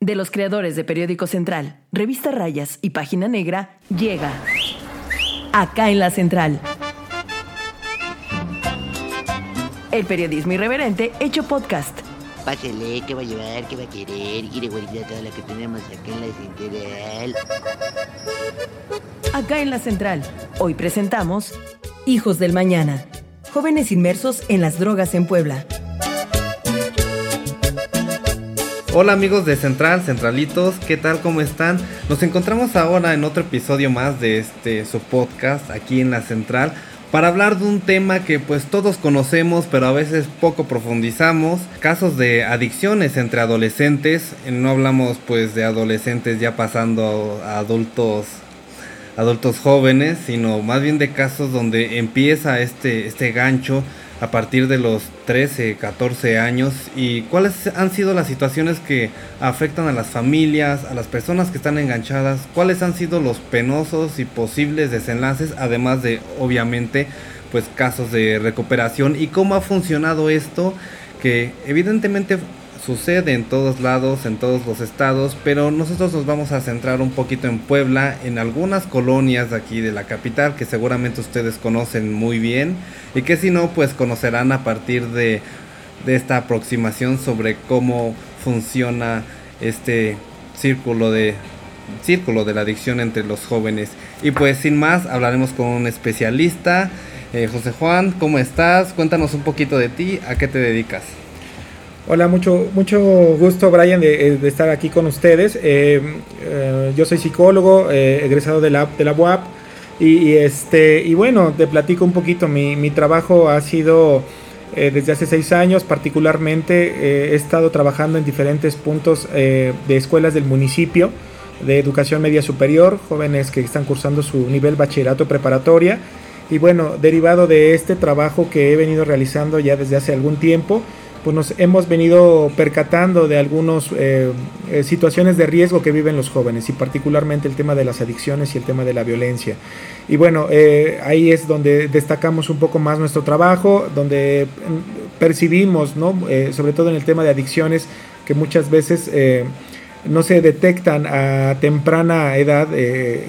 De los creadores de Periódico Central, Revista Rayas y Página Negra, llega acá en la Central. El periodismo irreverente hecho podcast. Pásele, ¿qué va a llevar? ¿Qué va a querer? Quiere guardar todo lo que tenemos acá en la central. Acá en la Central, hoy presentamos Hijos del Mañana, jóvenes inmersos en las drogas en Puebla. Hola amigos de Central, Centralitos, ¿qué tal? ¿Cómo están? Nos encontramos ahora en otro episodio más de este su podcast aquí en la Central para hablar de un tema que pues todos conocemos pero a veces poco profundizamos, casos de adicciones entre adolescentes, no hablamos pues de adolescentes ya pasando a adultos adultos jóvenes, sino más bien de casos donde empieza este este gancho a partir de los 13, 14 años y cuáles han sido las situaciones que afectan a las familias, a las personas que están enganchadas, cuáles han sido los penosos y posibles desenlaces, además de obviamente pues casos de recuperación y cómo ha funcionado esto que evidentemente sucede en todos lados, en todos los estados, pero nosotros nos vamos a centrar un poquito en Puebla, en algunas colonias de aquí de la capital que seguramente ustedes conocen muy bien y que si no, pues conocerán a partir de, esta aproximación sobre cómo funciona este círculo de círculo de la adicción entre los jóvenes. Y pues sin más, hablaremos con un especialista. Eh, José Juan, ¿cómo estás? Cuéntanos un poquito de ti, ¿a qué te dedicas? Hola, mucho, mucho gusto Brian de, de estar aquí con ustedes. Eh, eh, yo soy psicólogo, eh, egresado de la, de la UAP y, y, este, y bueno, te platico un poquito, mi, mi trabajo ha sido desde hace seis años, particularmente he estado trabajando en diferentes puntos de escuelas del municipio de educación media superior, jóvenes que están cursando su nivel bachillerato preparatoria. Y bueno, derivado de este trabajo que he venido realizando ya desde hace algún tiempo, pues nos hemos venido percatando de algunas eh, eh, situaciones de riesgo que viven los jóvenes y particularmente el tema de las adicciones y el tema de la violencia. Y bueno, eh, ahí es donde destacamos un poco más nuestro trabajo, donde mm, percibimos, ¿no? sobre todo en el tema de adicciones, que muchas veces no se detectan a temprana edad,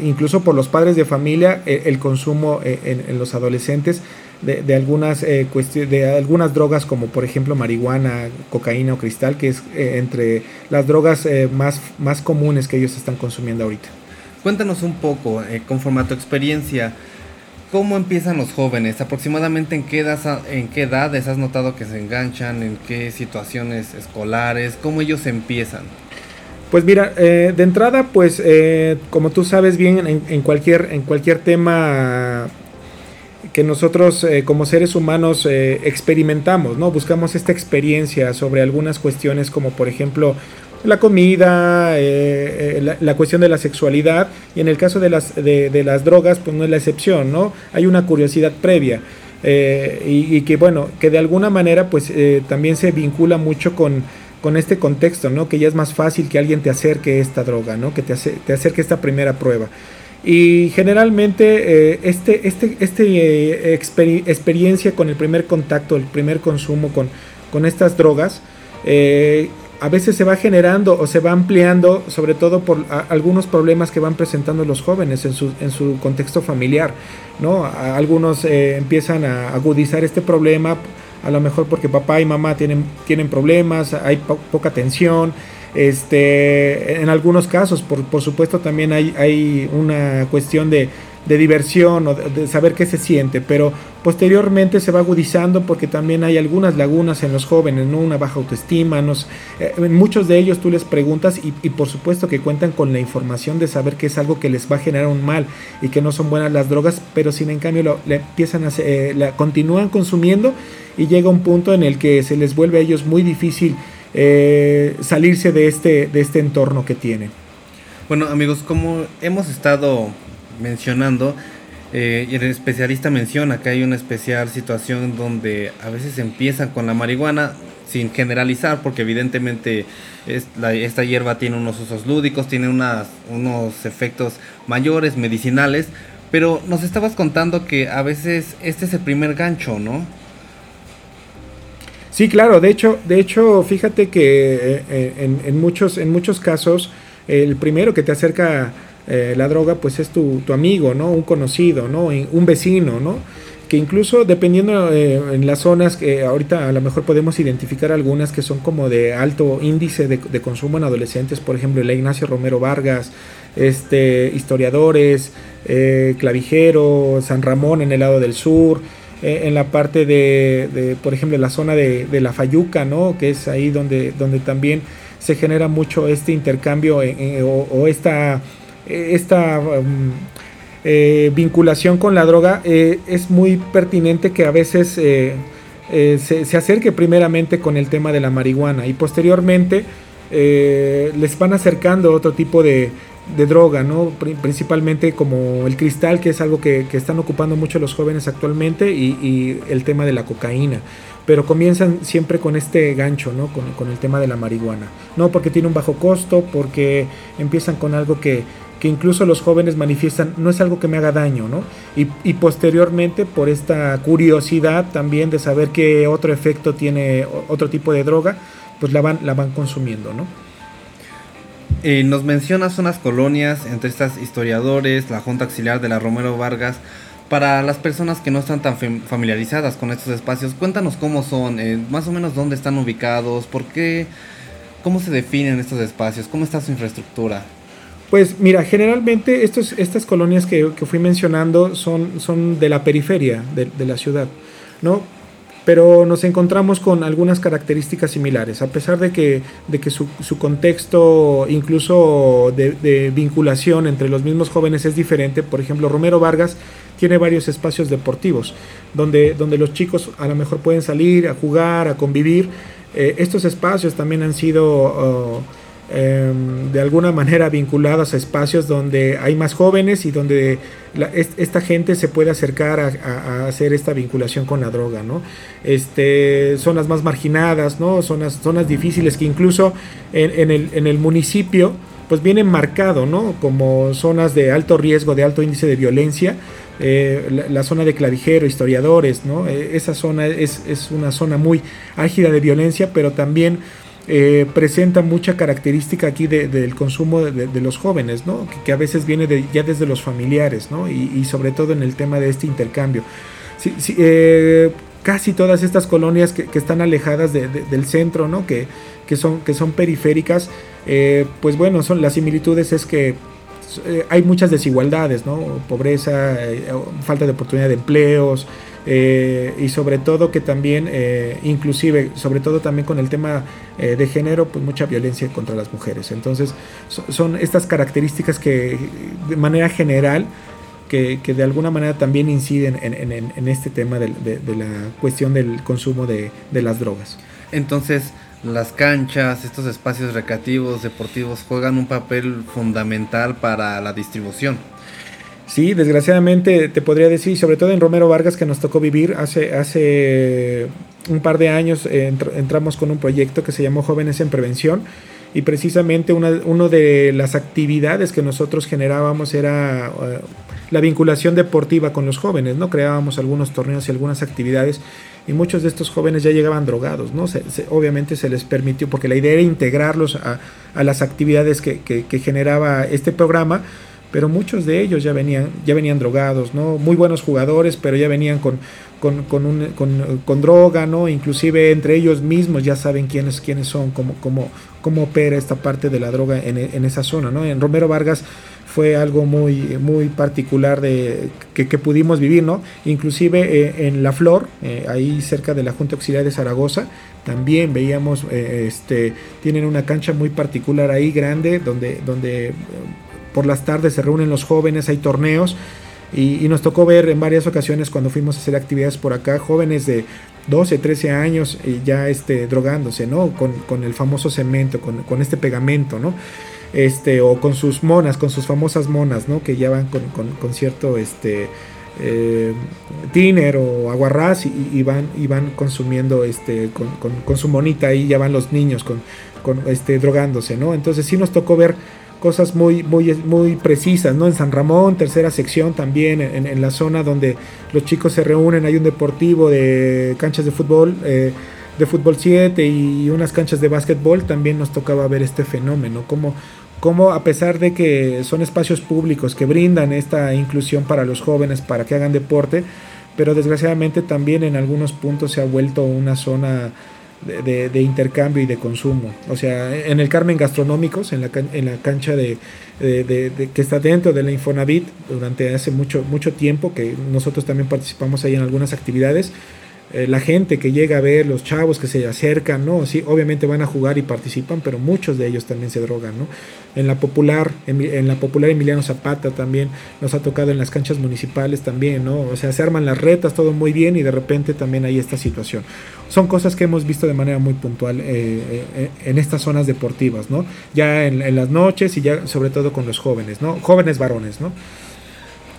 incluso por los padres de familia, el consumo en, en los adolescentes de, de algunas eh, de algunas drogas como por ejemplo marihuana, cocaína o cristal, que es eh, entre las drogas eh, más, más comunes que ellos están consumiendo ahorita. Cuéntanos un poco, eh, conforme a tu experiencia, ¿cómo empiezan los jóvenes? ¿Aproximadamente en qué, edad, en qué edades has notado que se enganchan? ¿En qué situaciones escolares? ¿Cómo ellos empiezan? Pues mira, eh, de entrada, pues eh, como tú sabes bien, en, en, cualquier, en cualquier tema que nosotros eh, como seres humanos eh, experimentamos, ¿no? Buscamos esta experiencia sobre algunas cuestiones como por ejemplo la comida, eh, la, cuestión de la sexualidad y en el caso de las, de, de las drogas pues no es la excepción, ¿no? Hay una curiosidad previa y, y, que bueno, que de alguna manera pues también se vincula mucho con, con este contexto, ¿no? Que ya es más fácil que alguien te acerque esta droga, ¿no? Que te, hace, te acerque esta primera prueba. Y generalmente eh, este, este, este eh, exper experiencia con el primer contacto, el primer consumo con, con estas drogas, eh, a veces se va generando o se va ampliando, sobre todo por algunos problemas que van presentando los jóvenes en su, en su contexto familiar. ¿no? Algunos eh, empiezan a agudizar este problema, a lo mejor porque papá y mamá tienen, tienen problemas, hay po poca atención. Este, en algunos casos, por, por supuesto, también hay, hay una cuestión de, de diversión o de, saber qué se siente, pero posteriormente se va agudizando porque también hay algunas lagunas en los jóvenes, ¿no? Una baja autoestima, eh, muchos de ellos tú les preguntas y, y, por supuesto que cuentan con la información de saber que es algo que les va a generar un mal y que no son buenas las drogas, pero sin en cambio lo, empiezan a, eh, la continúan consumiendo y llega un punto en el que se les vuelve a ellos muy difícil eh, salirse de este, de este entorno que tiene. Bueno amigos, como hemos estado mencionando, eh, el especialista menciona que hay una especial situación donde a veces empiezan con la marihuana sin generalizar, porque evidentemente esta hierba tiene unos usos lúdicos, tiene unos efectos mayores, medicinales, pero nos estabas contando que a veces este es el primer gancho, ¿no? Sí, claro, de hecho, de hecho, fíjate que eh, eh, en, muchos, en muchos casos, el primero que te acerca eh, la droga, pues es tu, tu, amigo, ¿no? Un conocido, ¿no? Un vecino, ¿no? Que incluso dependiendo en las zonas, que ahorita a lo mejor podemos identificar algunas que son como de alto índice de, de consumo en adolescentes, por ejemplo, el Ignacio Romero Vargas, este, historiadores, clavijero, San Ramón en el lado del sur, eh, en la parte de, por ejemplo, la zona de, la Fayuca, ¿no? Que es ahí donde, donde también se genera mucho este intercambio o, esta, esta um, eh, vinculación con la droga. Eh, es muy pertinente que a veces se, se, acerque primeramente con el tema de la marihuana y posteriormente les van acercando otro tipo de, de droga, ¿no? principalmente como el cristal, que es algo que, están ocupando mucho los jóvenes actualmente, y, el tema de la cocaína. Pero comienzan siempre con este gancho, ¿no? Con, el tema de la marihuana. No porque tiene un bajo costo, porque empiezan con algo que, incluso los jóvenes manifiestan, no es algo que me haga daño, ¿no? Y, y posteriormente, por esta curiosidad también de saber qué otro efecto tiene otro tipo de droga, pues la van, la van consumiendo, ¿no? Eh, nos mencionas unas colonias entre estas historiadores, la Junta Auxiliar de la Romero Vargas. Para las personas que no están tan familiarizadas con estos espacios, cuéntanos cómo son, eh, más o menos dónde están ubicados, por qué, cómo se definen estos espacios, cómo está su infraestructura. Pues mira, generalmente estos, estas colonias que, fui mencionando son, son de la periferia de la ciudad, ¿no? Pero nos encontramos con algunas características similares, a pesar de que, de que su, contexto incluso de, vinculación entre los mismos jóvenes es diferente. Por ejemplo, Romero Vargas tiene varios espacios deportivos donde, donde los chicos a lo mejor pueden salir a jugar, a convivir. Eh, estos espacios también han sido... Oh, Em, de alguna manera vinculadas a espacios donde hay más jóvenes y donde esta gente se puede acercar a, hacer esta vinculación con la droga, ¿no? Este, zonas más marginadas, ¿no? Zonas, zonas difíciles que incluso en, el, en el municipio pues vienen marcado, ¿no? Como zonas de alto riesgo, de alto índice de violencia, eh, la, zona de clavijero, historiadores, ¿no? E, esa zona es, es, una zona muy ágida de violencia, pero también eh, presenta mucha característica aquí del consumo de, los jóvenes, ¿no? que, a veces viene ya desde los familiares ¿no? y, sobre todo en el tema de este intercambio. Eh, casi todas estas colonias que, están alejadas del centro, ¿no? que, que, son, que son periféricas, eh, pues bueno, son, las similitudes es que hay muchas desigualdades, ¿no? pobreza, falta de oportunidad de empleos, eh, y sobre todo que también, eh, inclusive, sobre todo también con el tema eh, de género, pues mucha violencia contra las mujeres. Entonces, son estas características que de manera general, que, de alguna manera también inciden en, este tema de, la cuestión del consumo de, de las drogas. Entonces, las canchas, estos espacios recreativos, deportivos, juegan un papel fundamental para la distribución. Sí, desgraciadamente te podría decir, sobre todo en Romero Vargas que nos tocó vivir hace, hace un par de años, entramos con un proyecto que se llamó Jóvenes en Prevención y precisamente una, de las actividades que nosotros generábamos era eh, la vinculación deportiva con los jóvenes, ¿no? Creábamos algunos torneos y algunas actividades y muchos de estos jóvenes ya llegaban drogados, ¿no? obviamente se les permitió, porque la idea era integrarlos a, las actividades que, que generaba este programa, pero muchos de ellos ya venían, ya venían drogados, ¿no? Muy buenos jugadores, pero ya venían con, con, con, un, con, droga, ¿no? Inclusive entre ellos mismos ya saben quiénes, quiénes son, cómo, cómo, cómo opera esta parte de la droga en, en esa zona, ¿no? En Romero Vargas fue algo muy, muy particular de, que, pudimos vivir, ¿no? Inclusive eh, en La Flor, eh, ahí cerca de la Junta Auxiliar de Zaragoza, también veíamos, eh, este, tienen una cancha muy particular ahí, grande, donde, donde por las tardes se reúnen los jóvenes, hay torneos y, nos tocó ver en varias ocasiones cuando fuimos a hacer actividades por acá, jóvenes de, 12, 13 años y ya este, drogándose, ¿no? Con, con el famoso cemento, con, con, este pegamento, ¿no? Este, o con sus monas, con sus famosas monas, ¿no? Que ya van con, con cierto, este, eh, tiner o aguarrás y, van, y van consumiendo este, con, su monita ahí, ya van los niños con este, drogándose, ¿no? Entonces sí nos tocó ver cosas muy, muy, muy precisas, ¿no? En San Ramón, tercera sección también, en, la zona donde los chicos se reúnen, hay un deportivo de canchas de fútbol, eh, de fútbol 7 y unas canchas de básquetbol, también nos tocaba ver este fenómeno, como como a pesar de que son espacios públicos que brindan esta inclusión para los jóvenes, para que hagan deporte, pero desgraciadamente también en algunos puntos se ha vuelto una zona de, intercambio y de consumo. O sea, en el Carmen Gastronómicos, en la, en la cancha de, que está dentro de la Infonavit, durante hace mucho, mucho tiempo, que nosotros también participamos ahí en algunas actividades, eh, la gente que llega a ver, los chavos que se acercan, ¿no? Sí, obviamente van a jugar y participan, pero muchos de ellos también se drogan, ¿no? En la popular, en, la popular Emiliano Zapata también nos ha tocado en las canchas municipales también, ¿no? O sea, se arman las retas, todo muy bien y de repente también hay esta situación. Son cosas que hemos visto de manera muy puntual eh, eh, en estas zonas deportivas, ¿no? Ya en, en las noches y ya sobre todo con los jóvenes, ¿no? Jóvenes varones, ¿no?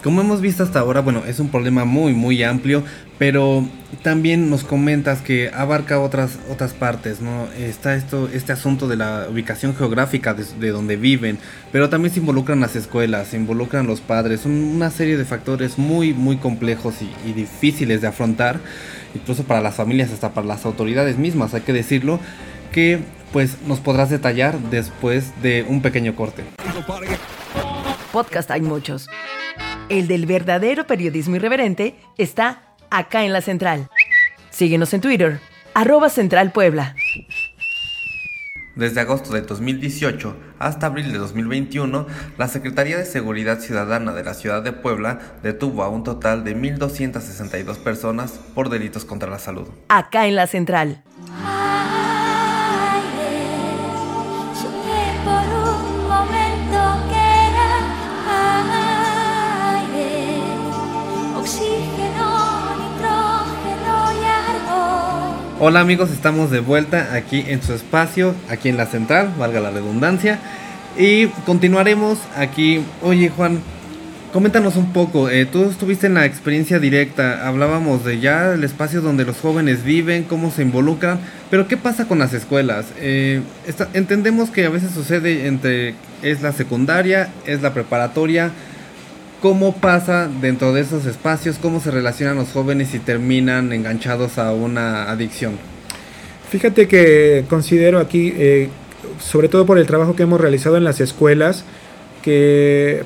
Como hemos visto hasta ahora, bueno, es un problema muy muy amplio, pero también nos comentas que abarca otras otras partes, ¿no? Está esto este asunto de la ubicación geográfica de, donde viven, pero también se involucran las escuelas, se involucran los padres, una serie de factores muy muy complejos y, y difíciles de afrontar, incluso para las familias hasta para las autoridades mismas, hay que decirlo, que pues nos podrás detallar después de un pequeño corte. Podcast hay muchos el del verdadero periodismo irreverente, está acá en la central. Síguenos en Twitter, arroba Central Puebla. Desde agosto de 2018 hasta abril de 2021, la Secretaría de Seguridad Ciudadana de la Ciudad de Puebla detuvo a un total de 1.262 personas por delitos contra la salud. Acá en la central. Hola amigos, estamos de vuelta aquí en su espacio, aquí en la central, valga la redundancia. Y continuaremos aquí. Oye Juan, coméntanos un poco, eh, tú estuviste en la experiencia directa, hablábamos de ya el espacio donde los jóvenes viven, cómo se involucran, pero ¿qué pasa con las escuelas? Eh, entendemos que a veces sucede entre, es la secundaria, es la preparatoria, cómo pasa dentro de esos espacios, cómo se relacionan los jóvenes y terminan enganchados a una adicción. Fíjate que considero aquí, eh, sobre todo por el trabajo que hemos realizado en las escuelas, que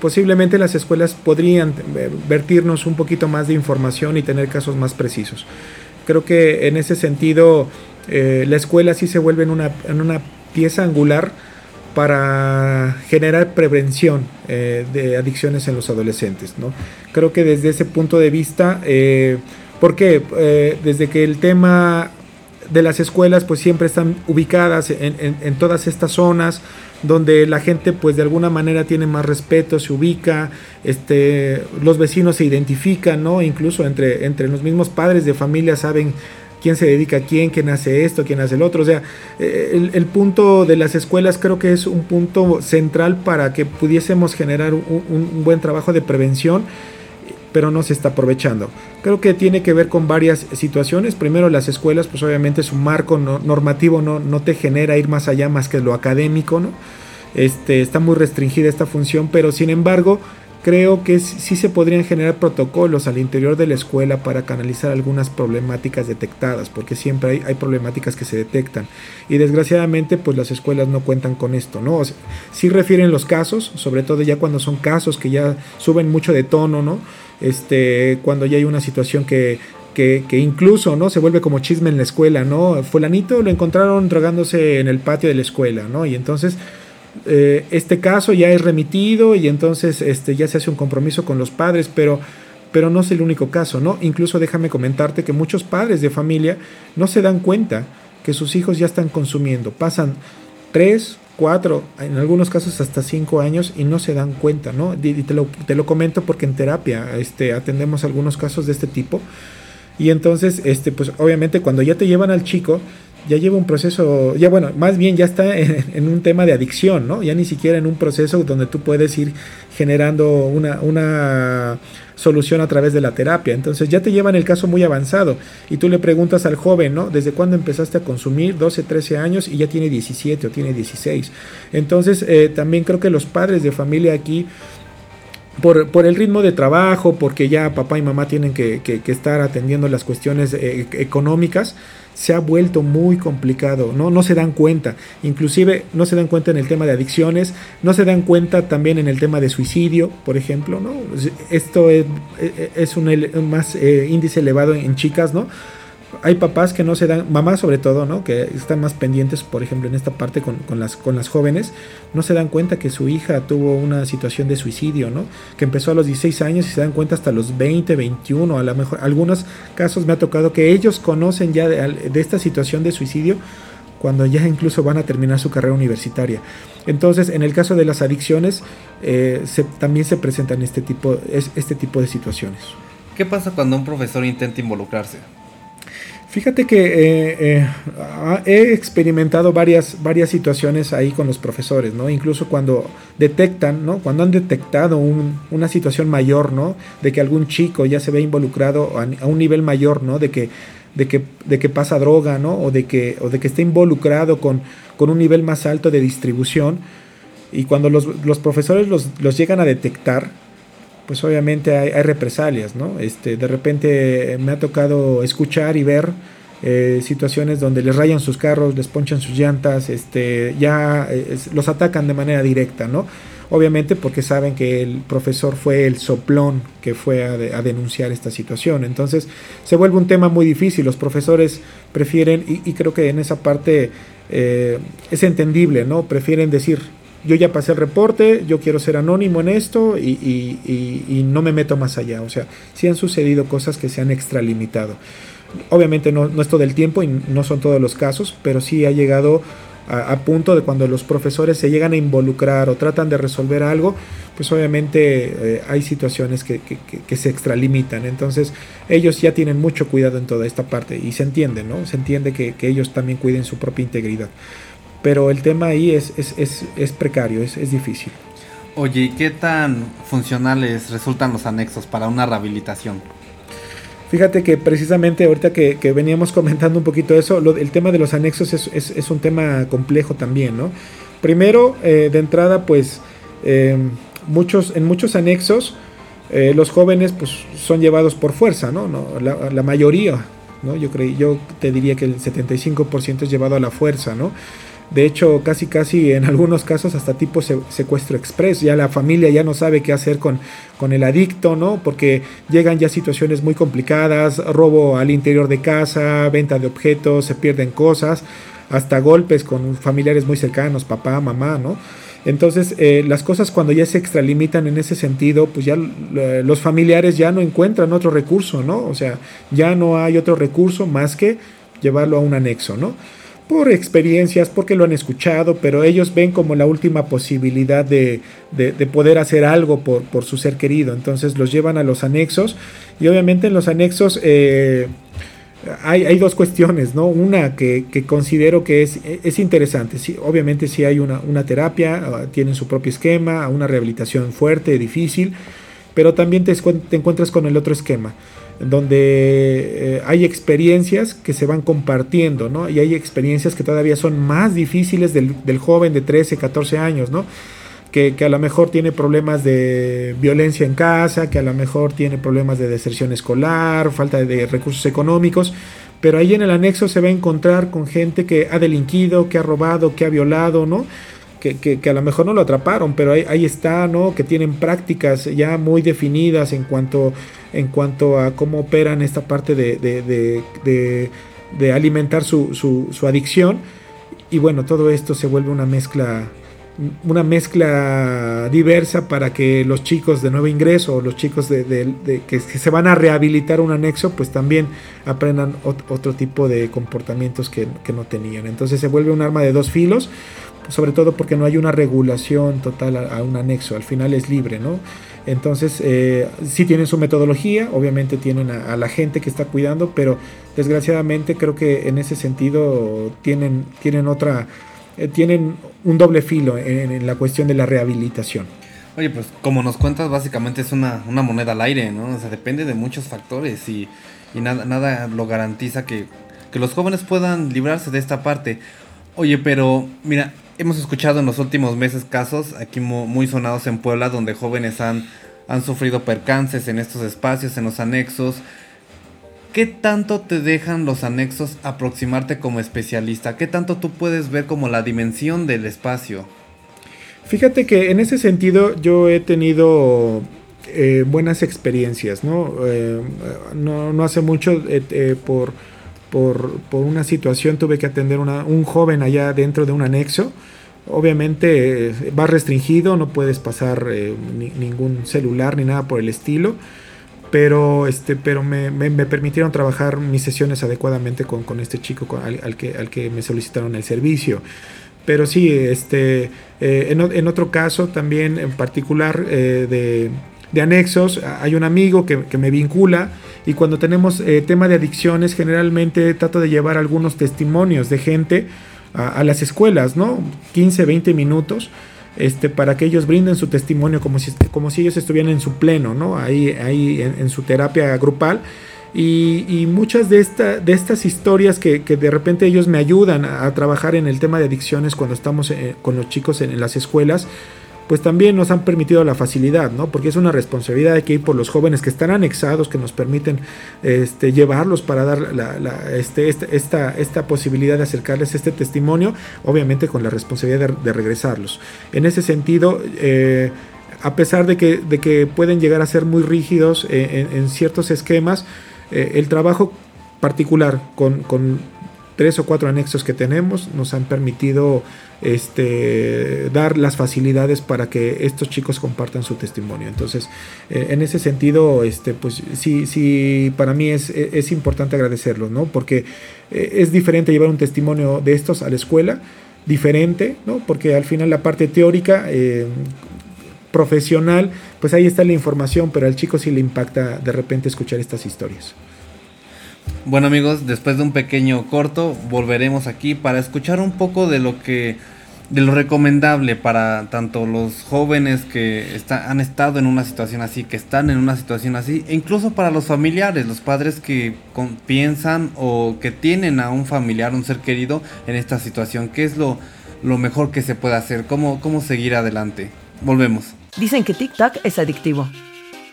posiblemente las escuelas podrían vertirnos un poquito más de información y tener casos más precisos. Creo que en ese sentido eh, la escuela sí se vuelve una, en una pieza angular para generar prevención eh, de adicciones en los adolescentes. ¿no? Creo que desde ese punto de vista, eh, porque eh, desde que el tema de las escuelas pues siempre están ubicadas en, todas estas zonas donde la gente pues de alguna manera tiene más respeto, se ubica, este, los vecinos se identifican, ¿no? Incluso entre, entre los mismos padres de familia saben quién se dedica a quién, quién hace esto, quién hace el otro. O sea, eh, el, punto de las escuelas creo que es un punto central para que pudiésemos generar un, buen trabajo de prevención pero no se está aprovechando. Creo que tiene que ver con varias situaciones. Primero, las escuelas, pues obviamente su marco normativo no, te genera ir más allá más que lo académico, ¿no? Este, está muy restringida esta función, pero sin embargo, creo que sí se podrían generar protocolos al interior de la escuela para canalizar algunas problemáticas detectadas, porque siempre hay, problemáticas que se detectan. Y desgraciadamente, pues las escuelas no cuentan con esto, ¿no? sí refieren los casos, sobre todo ya cuando son casos que ya suben mucho de tono, ¿no? Este, cuando ya hay una situación que, que, que, incluso no se vuelve como chisme en la escuela, ¿no? Fulanito lo encontraron drogándose en el patio de la escuela, ¿no? Y entonces eh, este caso ya es remitido y entonces este, ya se hace un compromiso con los padres, pero, pero no es el único caso, ¿no? Incluso déjame comentarte que muchos padres de familia no se dan cuenta que sus hijos ya están consumiendo. Pasan tres, cuatro, en algunos casos hasta cinco años y no se dan cuenta, ¿no? Y te lo, te lo comento porque en terapia este, atendemos algunos casos de este tipo Y entonces, este, pues obviamente cuando ya te llevan al chico, ya lleva un proceso, ya bueno, más bien ya está en, un tema de adicción, ¿no? Ya ni siquiera en un proceso donde tú puedes ir generando una, una solución a través de la terapia. Entonces ya te llevan el caso muy avanzado y tú le preguntas al joven, ¿no? ¿Desde cuándo empezaste a consumir? 12, 13 años y ya tiene 17 o tiene 16. Entonces eh, también creo que los padres de familia aquí por, por, el ritmo de trabajo, porque ya papá y mamá tienen que, que, estar atendiendo las cuestiones eh, económicas, se ha vuelto muy complicado, ¿no? No se dan cuenta, inclusive no se dan cuenta en el tema de adicciones, no se dan cuenta también en el tema de suicidio, por ejemplo, ¿no? Esto es, es un, más eh, índice elevado en chicas, ¿no? Hay papás que no se dan, mamás sobre todo, ¿no? Que están más pendientes, por ejemplo, en esta parte con, las, con las jóvenes, no se dan cuenta que su hija tuvo una situación de suicidio, ¿no? Que empezó a los 16 años y se dan cuenta hasta los 20, 21, a lo mejor, algunos casos me ha tocado que ellos conocen ya de, esta situación de suicidio cuando ya incluso van a terminar su carrera universitaria. Entonces, en el caso de las adicciones, eh, también se presentan este tipo, este tipo de situaciones. ¿Qué pasa cuando un profesor intenta involucrarse? Fíjate que eh, eh, he experimentado varias, varias situaciones ahí con los profesores, ¿no? Incluso cuando detectan, ¿no? Cuando han detectado una situación mayor, ¿no? De que algún chico ya se ve involucrado a, un nivel mayor, ¿no? De que, de que, de que pasa droga, ¿no? O de que, o de que está involucrado con, con un nivel más alto de distribución. Y cuando los, los profesores los, los llegan a detectar, pues obviamente hay, represalias, ¿no? Este, de repente me ha tocado escuchar y ver eh, situaciones donde les rayan sus carros, les ponchan sus llantas, este, ya eh, los atacan de manera directa, ¿no? Obviamente porque saben que el profesor fue el soplón que fue a, denunciar esta situación. Entonces se vuelve un tema muy difícil. Los profesores prefieren, y, creo que en esa parte eh, es entendible, ¿no? Prefieren decir, yo ya pasé el reporte, yo quiero ser anónimo en esto y, no me meto más allá. O sea, sí han sucedido cosas que se han extralimitado. Obviamente no, no es todo el tiempo y no son todos los casos, pero sí ha llegado a, punto de cuando los profesores se llegan a involucrar o tratan de resolver algo, pues obviamente eh, hay situaciones que, se extralimitan. Entonces ellos ya tienen mucho cuidado en toda esta parte y se entiende, ¿no? Se entiende que ellos también cuiden su propia integridad pero el tema ahí es, es, precario, es, difícil. Oye, ¿y qué tan funcionales resultan los anexos para una rehabilitación? Fíjate que precisamente ahorita que, veníamos comentando un poquito eso, el tema de los anexos es, un tema complejo también, ¿no? Primero, eh, de entrada, pues em, muchos, en muchos anexos eh, los jóvenes pues, son llevados por fuerza, ¿no? no la, la, mayoría, ¿no? Yo, creí, yo te diría que el 75% es llevado a la fuerza, ¿no? De hecho, casi casi en algunos casos hasta tipo secuestro express. Ya la familia ya no sabe qué hacer con, con el adicto, ¿no? Porque llegan ya situaciones muy complicadas, robo al interior de casa, venta de objetos, se pierden cosas, hasta golpes con familiares muy cercanos, papá, mamá, ¿no? Entonces, eh, las cosas cuando ya se extralimitan en ese sentido, pues ya eh, los familiares ya no encuentran otro recurso, ¿no? O sea, ya no hay otro recurso más que llevarlo a un anexo, ¿no? Por experiencias, porque lo han escuchado, pero ellos ven como la última posibilidad de, poder hacer algo por, por, su ser querido. Entonces los llevan a los anexos y obviamente en los anexos eh, hay, dos cuestiones, ¿no? Una que, considero que es, es interesante. Sí, obviamente si hay una, una terapia, ah, tienen su propio esquema, una rehabilitación fuerte, difícil, pero también te, te encuentras con el otro esquema donde eh, hay experiencias que se van compartiendo, ¿no? Y hay experiencias que todavía son más difíciles del, joven de 13, 14 años, ¿no? Que, a lo mejor tiene problemas de violencia en casa, que a lo mejor tiene problemas de deserción escolar, falta de recursos económicos, pero ahí en el anexo se va a encontrar con gente que ha delinquido, que ha robado, que ha violado, ¿no? Que, a lo mejor no lo atraparon, pero ahí, está, ¿no? Que tienen prácticas ya muy definidas en cuanto, en cuanto a cómo operan esta parte de, de, de, alimentar su, su, su, adicción. Y bueno, todo esto se vuelve una mezcla, una mezcla diversa para que los chicos de nuevo ingreso o los chicos de, que, se van a rehabilitar un anexo, pues también aprendan otro tipo de comportamientos que no tenían. Entonces se vuelve un arma de dos filos sobre todo porque no hay una regulación total a, un anexo, al final es libre, ¿no? Entonces, eh, sí tienen su metodología, obviamente tienen a, la gente que está cuidando, pero desgraciadamente creo que en ese sentido tienen, tienen otra, eh, tienen un doble filo en, la cuestión de la rehabilitación. Oye, pues como nos cuentas, básicamente es una, moneda al aire, ¿no? O sea, depende de muchos factores y, nada, nada lo garantiza que, que los jóvenes puedan librarse de esta parte. Oye, pero mira, hemos escuchado en los últimos meses casos aquí muy sonados en Puebla donde jóvenes han, han sufrido percances en estos espacios, en los anexos. ¿Qué tanto te dejan los anexos aproximarte como especialista? ¿Qué tanto tú puedes ver como la dimensión del espacio? Fíjate que en ese sentido yo he tenido eh, buenas experiencias, ¿no? Eh, no, hace mucho eh, por por, una situación tuve que atender una, un joven allá dentro de un anexo. Obviamente eh, va restringido, no puedes pasar eh, ningún celular ni nada por el estilo, pero, este, pero me, permitieron trabajar mis sesiones adecuadamente con, este chico al, que, al que me solicitaron el servicio. Pero sí, este, eh, en, otro caso también en particular de, anexos, hay un amigo que, que me vincula y cuando tenemos eh, tema de adicciones, generalmente trato de llevar algunos testimonios de gente a, las escuelas, ¿no? 15, 20 minutos. Este, para que ellos brinden su testimonio como si, como si ellos estuvieran en su pleno, ¿no? Ahí, ahí en, su terapia grupal. Y, muchas de, esta, de estas historias que, de repente ellos me ayudan a, trabajar en el tema de adicciones cuando estamos eh, con los chicos en, las escuelas, pues también nos han permitido la facilidad, ¿no? Porque es una responsabilidad de que ir por los jóvenes que están anexados, que nos permiten este, llevarlos para dar este, esta, esta, posibilidad de acercarles este testimonio, obviamente con la responsabilidad de, regresarlos. En ese sentido, eh, a pesar de que, de que, pueden llegar a ser muy rígidos eh, en, ciertos esquemas, eh, el trabajo particular con, con tres o cuatro anexos que tenemos nos han permitido este, dar las facilidades para que estos chicos compartan su testimonio. Entonces, eh, en ese sentido, este, pues sí, sí, para mí es, es importante agradecerlo, ¿no? Porque eh, es diferente llevar un testimonio de estos a la escuela, diferente, ¿no? Porque al final la parte teórica, eh, profesional, pues ahí está la información, pero al chico sí le impacta de repente escuchar estas historias. Bueno amigos, después de un pequeño corto, volveremos aquí para escuchar un poco de lo que de lo recomendable para tanto los jóvenes que han estado en una situación así, que están en una situación así, e incluso para los familiares, los padres que piensan o que tienen a un familiar, un ser querido en esta situación. ¿Qué es lo, lo mejor que se puede hacer? ¿Cómo, ¿Cómo seguir adelante? Volvemos. Dicen que TikTok es adictivo.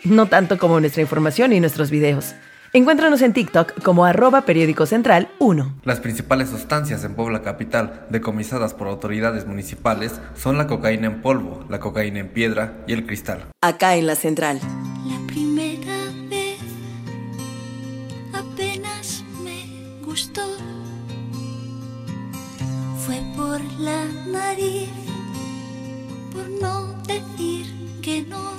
No tanto como nuestra información y nuestros videos. Encuéntranos en TikTok como arroba periódico central 1. Las principales sustancias en Puebla Capital, decomisadas por autoridades municipales, son la cocaína en polvo, la cocaína en piedra y el cristal. Acá en la central. La primera vez apenas me gustó. Fue por la nariz, por no decir que no.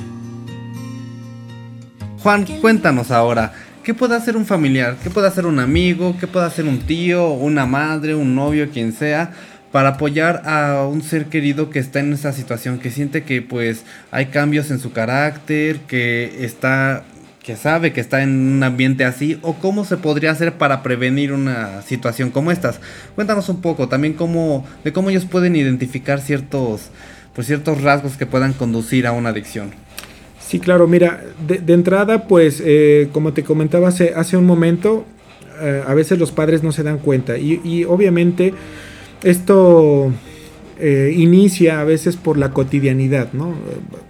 Juan, cuéntanos ahora. ¿Qué puede hacer un familiar? ¿Qué puede hacer un amigo? ¿Qué puede hacer un tío, una madre, un novio, quien sea? para apoyar a un ser querido que está en esa situación, que siente que pues hay cambios en su carácter, que está que sabe que está en un ambiente así o cómo se podría hacer para prevenir una situación como estas. Cuéntanos un poco también cómo de cómo ellos pueden identificar ciertos pues ciertos rasgos que puedan conducir a una adicción. Sí, claro, mira, de, entrada, pues, eh, como te comentaba hace, un momento, eh, a veces los padres no se dan cuenta y, obviamente esto eh, inicia a veces por la cotidianidad, ¿no?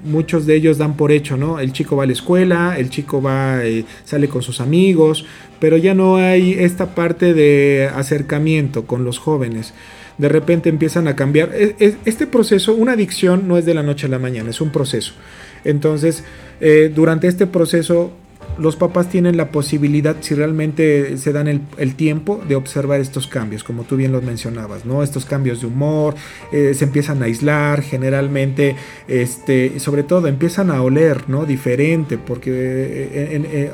Muchos de ellos dan por hecho, ¿no? El chico va a la escuela, el chico va, sale con sus amigos, pero ya no hay esta parte de acercamiento con los jóvenes de repente empiezan a cambiar. E, este proceso, una adicción no es de la noche a la mañana, es un proceso. Entonces, eh, durante este proceso, los papás tienen la posibilidad, si realmente se dan el, tiempo, de observar estos cambios, como tú bien los mencionabas, ¿no? Estos cambios de humor, eh, se empiezan a aislar, generalmente, este, sobre todo, empiezan a oler, ¿no? Diferente, porque eh,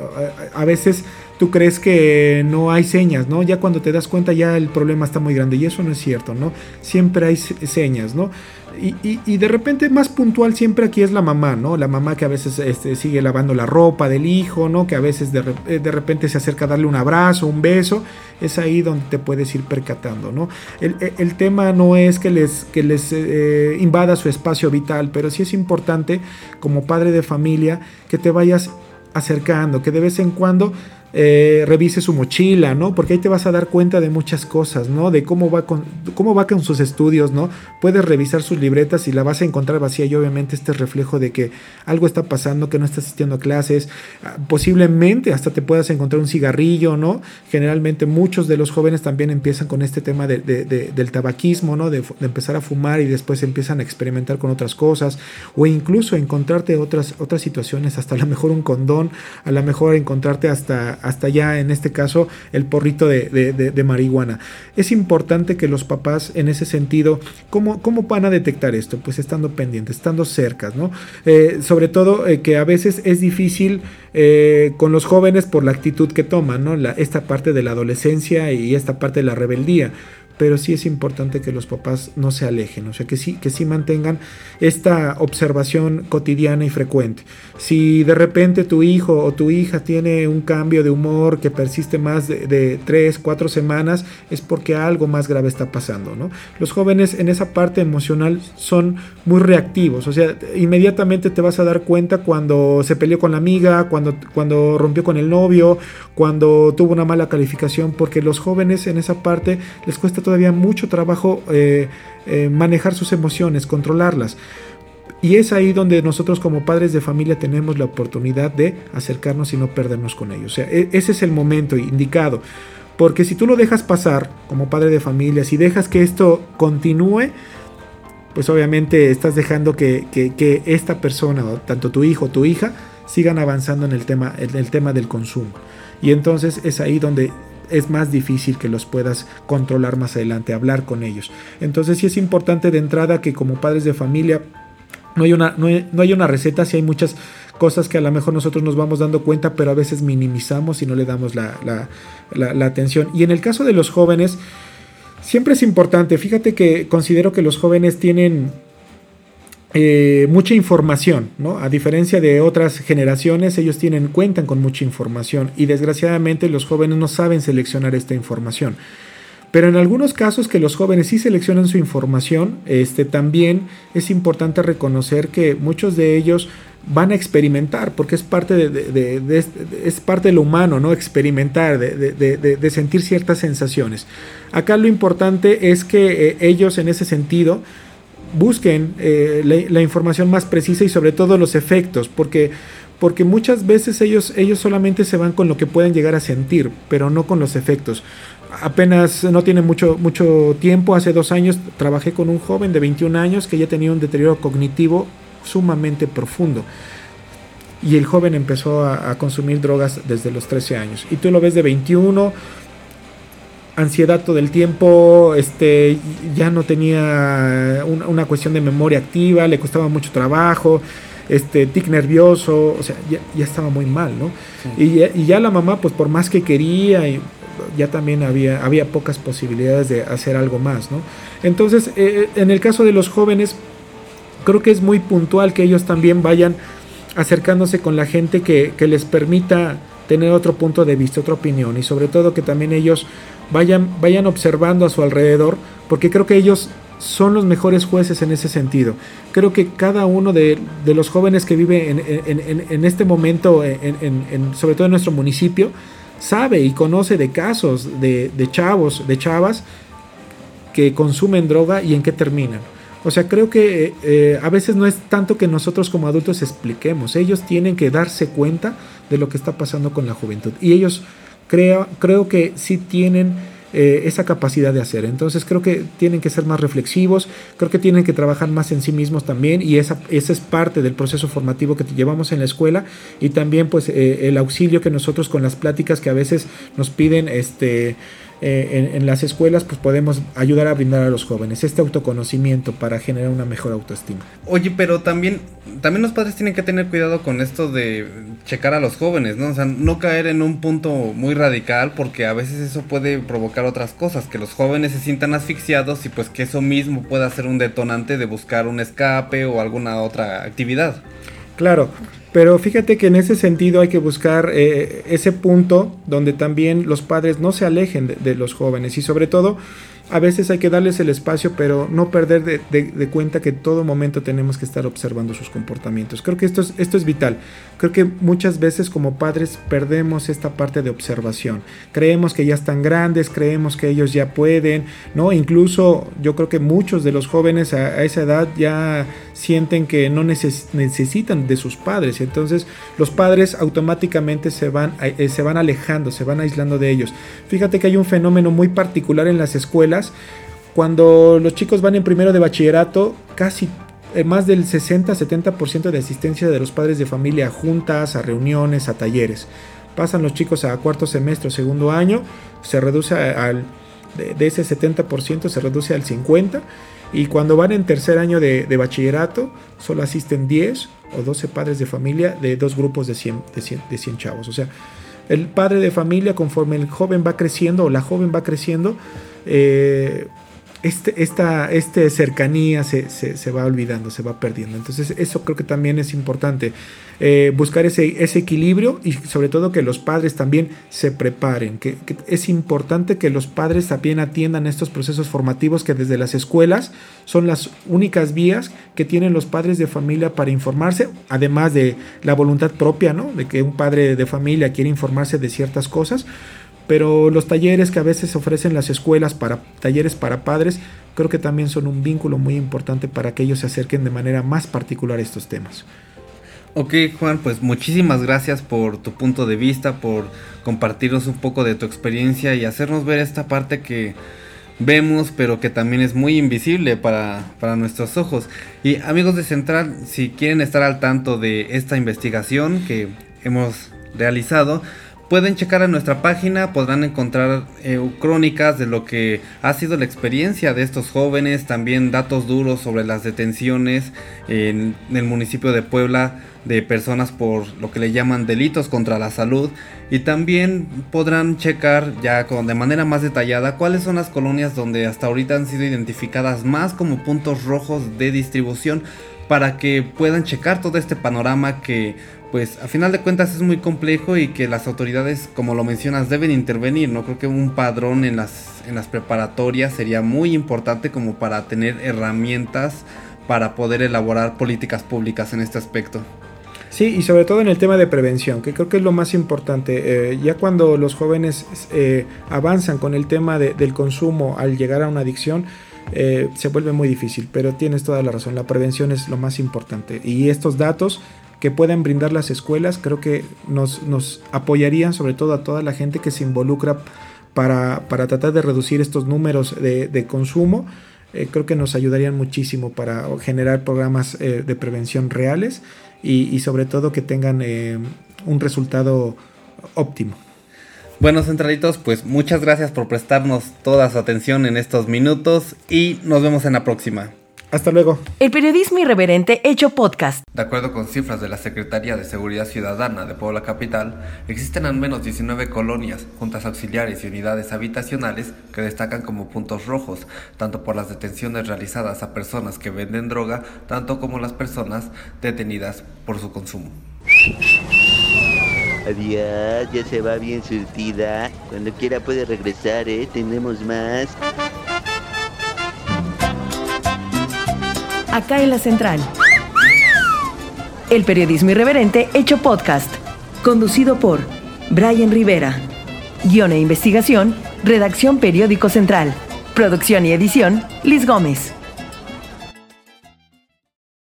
a veces tú crees que no hay señas, ¿no? Ya cuando te das cuenta ya el problema está muy grande y eso no es cierto, ¿no? Siempre hay señas, ¿no? Y, de repente más puntual siempre aquí es la mamá, ¿no? La mamá que a veces este, sigue lavando la ropa del hijo, ¿no? Que a veces de, eh, de repente se acerca a darle un abrazo, un beso. Es ahí donde te puedes ir percatando, ¿no? El, el- el tema no es que les, que les eh, invada su espacio vital, pero sí es importante como padre de familia que te vayas acercando, que de vez en cuando eh, revise su mochila, ¿no? Porque ahí te vas a dar cuenta de muchas cosas, ¿no? De cómo va con cómo va con sus estudios, ¿no? Puedes revisar sus libretas y la vas a encontrar vacía y obviamente este es reflejo de que algo está pasando, que no está asistiendo a clases, Ah, posiblemente hasta te puedas encontrar un cigarrillo, ¿no? Generalmente muchos de los jóvenes también empiezan con este tema de- de- de- del tabaquismo, ¿no? De, de empezar a fumar y después empiezan a experimentar con otras cosas o incluso encontrarte otras, otras situaciones, hasta a lo mejor un condón, a lo mejor encontrarte hasta, hasta ya en este caso el porrito de, marihuana. Es importante que los papás en ese sentido, ¿cómo, cómo van a detectar esto? Pues estando pendientes, estando cercas, ¿no? Eh, sobre todo eh, que a veces es difícil eh, con los jóvenes por la actitud que toman, ¿no? La- esta parte de la adolescencia y esta parte de la rebeldía. Pero sí es importante que los papás no se alejen, o sea, que sí, que sí mantengan esta observación cotidiana y frecuente. Si de repente tu hijo o tu hija tiene un cambio de humor que persiste más de, 3, 4 semanas, es porque algo más grave está pasando, ¿no? Los jóvenes en esa parte emocional son muy reactivos, o sea, inmediatamente te vas a dar cuenta cuando se peleó con la amiga, cuando, cuando rompió con el novio, cuando tuvo una mala calificación, porque los jóvenes en esa parte les cuesta todavía mucho trabajo eh, eh, manejar sus emociones, controlarlas. Y es ahí donde nosotros como padres de familia tenemos la oportunidad de acercarnos y no perdernos con ellos. O sea, e- ese es el momento indicado. Porque si tú lo dejas pasar como padre de familia, si dejas que esto continúe, pues obviamente estás dejando que, que- que esta persona, tanto tu hijo o tu hija, sigan avanzando en el tema, en el tema del consumo. Y entonces es ahí donde es más difícil que los puedas controlar más adelante, hablar con ellos. Entonces sí es importante de entrada que como padres de familia no hay una, no hay, no hay una receta, sí hay muchas cosas que a lo mejor nosotros nos vamos dando cuenta, pero a veces minimizamos y no le damos la- la- la atención. Y en el caso de los jóvenes, siempre es importante, fíjate que considero que los jóvenes tienen eh, mucha información, ¿no? A diferencia de otras generaciones, ellos tienen, cuentan con mucha información y desgraciadamente los jóvenes no saben seleccionar esta información. Pero en algunos casos que los jóvenes sí seleccionan su información, este, también es importante reconocer que muchos de ellos van a experimentar, porque es parte de, es parte de lo humano, ¿no? Experimentar, de sentir ciertas sensaciones. Acá lo importante es que eh, ellos en ese sentido busquen eh, la, información más precisa y sobre todo los efectos, porque, porque muchas veces ellos, ellos solamente se van con lo que pueden llegar a sentir, pero no con los efectos. Apenas no tiene mucho, mucho tiempo, hace dos años trabajé con un joven de 21 años que ya tenía un deterioro cognitivo sumamente profundo. Y el joven empezó a, a consumir drogas desde los 13 años. Y tú lo ves de 21, ansiedad todo el tiempo, este, ya no tenía una, una cuestión de memoria activa, le costaba mucho trabajo, este, tic nervioso, o sea, ya, ya estaba muy mal, ¿no? Y, ya- y ya la mamá, pues por más que quería, y ya también había, había pocas posibilidades de hacer algo más, ¿no? Entonces, eh, en el caso de los jóvenes, creo que es muy puntual que ellos también vayan acercándose con la gente que, que les permita tener otro punto de vista, otra opinión y sobre todo que también ellos vayan, vayan observando a su alrededor porque creo que ellos son los mejores jueces en ese sentido. Creo que cada uno de, de los jóvenes que vive en, en- en- este momento, en- en- en- sobre todo en nuestro municipio, sabe y conoce de casos de, de chavos, de chavas que consumen droga y en qué terminan. O sea, creo que eh, eh, a veces no es tanto que nosotros como adultos expliquemos, ellos tienen que darse cuenta de lo que está pasando con la juventud. Y ellos creo, creo que sí tienen eh, esa capacidad de hacer. Entonces creo que tienen que ser más reflexivos, creo que tienen que trabajar más en sí mismos también y esa, esa es parte del proceso formativo que llevamos en la escuela y también pues eh, el auxilio que nosotros con las pláticas que a veces nos piden este eh, en, en las escuelas, pues podemos ayudar a brindar a los jóvenes este autoconocimiento para generar una mejor autoestima. Oye, pero también también los padres tienen que tener cuidado con esto de checar a los jóvenes, ¿no? O sea, no caer en un punto muy radical porque a veces eso puede provocar otras cosas, que los jóvenes se sientan asfixiados y pues que eso mismo pueda ser un detonante de buscar un escape o alguna otra actividad. Claro, pero fíjate que en ese sentido hay que buscar eh, ese punto donde también los padres no se alejen de, los jóvenes y sobre todo a veces hay que darles el espacio, pero no perder de, cuenta que todo momento tenemos que estar observando sus comportamientos. Creo que esto es, esto es vital. Creo que muchas veces como padres perdemos esta parte de observación. Creemos que ya están grandes, creemos que ellos ya pueden, ¿no? Incluso yo creo que muchos de los jóvenes a esa edad ya sienten que no neces necesitan de sus padres. Entonces los padres automáticamente se van, eh, se van alejando, se van aislando de ellos. Fíjate que hay un fenómeno muy particular en las escuelas cuando los chicos van en primero de bachillerato, casi eh, más del 60-70% de asistencia de los padres de familia a juntas, a reuniones, a talleres. Pasan los chicos a cuarto semestre segundo año, se reduce al, de ese 70% se reduce al 50%, y cuando van en tercer año de, de, bachillerato, solo asisten 10 o 12 padres de familia de dos grupos de 100, de 100, de 100 chavos. O sea, el padre de familia, conforme el joven va creciendo o la joven va creciendo, eh, este, esta este cercanía se, se, se, va olvidando, se va perdiendo. Entonces eso creo que también es importante, eh, buscar ese, ese, equilibrio y sobre todo que los padres también se preparen, que, es importante que los padres también atiendan estos procesos formativos que desde las escuelas son las únicas vías que tienen los padres de familia para informarse, además de la voluntad propia, ¿no? de que un padre de familia quiere informarse de ciertas cosas pero los talleres que a veces ofrecen las escuelas para talleres para padres creo que también son un vínculo muy importante para que ellos se acerquen de manera más particular a estos temas. Ok Juan, pues muchísimas gracias por tu punto de vista, por compartirnos un poco de tu experiencia y hacernos ver esta parte que vemos pero que también es muy invisible para, para nuestros ojos. Y amigos de Central, si quieren estar al tanto de esta investigación que hemos realizado, Pueden checar en nuestra página, podrán encontrar eh, crónicas de lo que ha sido la experiencia de estos jóvenes, también datos duros sobre las detenciones en, en el municipio de Puebla de personas por lo que le llaman delitos contra la salud. Y también podrán checar ya con, de manera más detallada cuáles son las colonias donde hasta ahorita han sido identificadas más como puntos rojos de distribución para que puedan checar todo este panorama que pues a final de cuentas es muy complejo y que las autoridades, como lo mencionas, deben intervenir. No creo que un padrón en las, en las preparatorias sería muy importante como para tener herramientas para poder elaborar políticas públicas en este aspecto. Sí, y sobre todo en el tema de prevención, que creo que es lo más importante. Eh, ya cuando los jóvenes eh, avanzan con el tema de, del consumo al llegar a una adicción, eh, se vuelve muy difícil, pero tienes toda la razón, la prevención es lo más importante. Y estos datos que puedan brindar las escuelas, creo que nos, nos apoyarían sobre todo a toda la gente que se involucra para, para tratar de reducir estos números de, consumo. Eh, creo que nos ayudarían muchísimo para generar programas eh, de prevención reales y, y, sobre todo que tengan eh, un resultado óptimo. Bueno, centralitos, pues muchas gracias por prestarnos toda su atención en estos minutos y nos vemos en la próxima. Hasta luego. El periodismo irreverente hecho podcast. De acuerdo con cifras de la Secretaría de Seguridad Ciudadana de Puebla Capital, existen al menos 19 colonias, juntas auxiliares y unidades habitacionales que destacan como puntos rojos, tanto por las detenciones realizadas a personas que venden droga, tanto como las personas detenidas por su consumo. Adiós, ya se va bien surtida. Cuando quiera puede regresar, ¿eh? Tenemos más. Acá en la central. El periodismo irreverente hecho podcast, conducido por Brian Rivera. Guión e investigación, redacción Periódico Central. Producción y edición, Liz Gómez.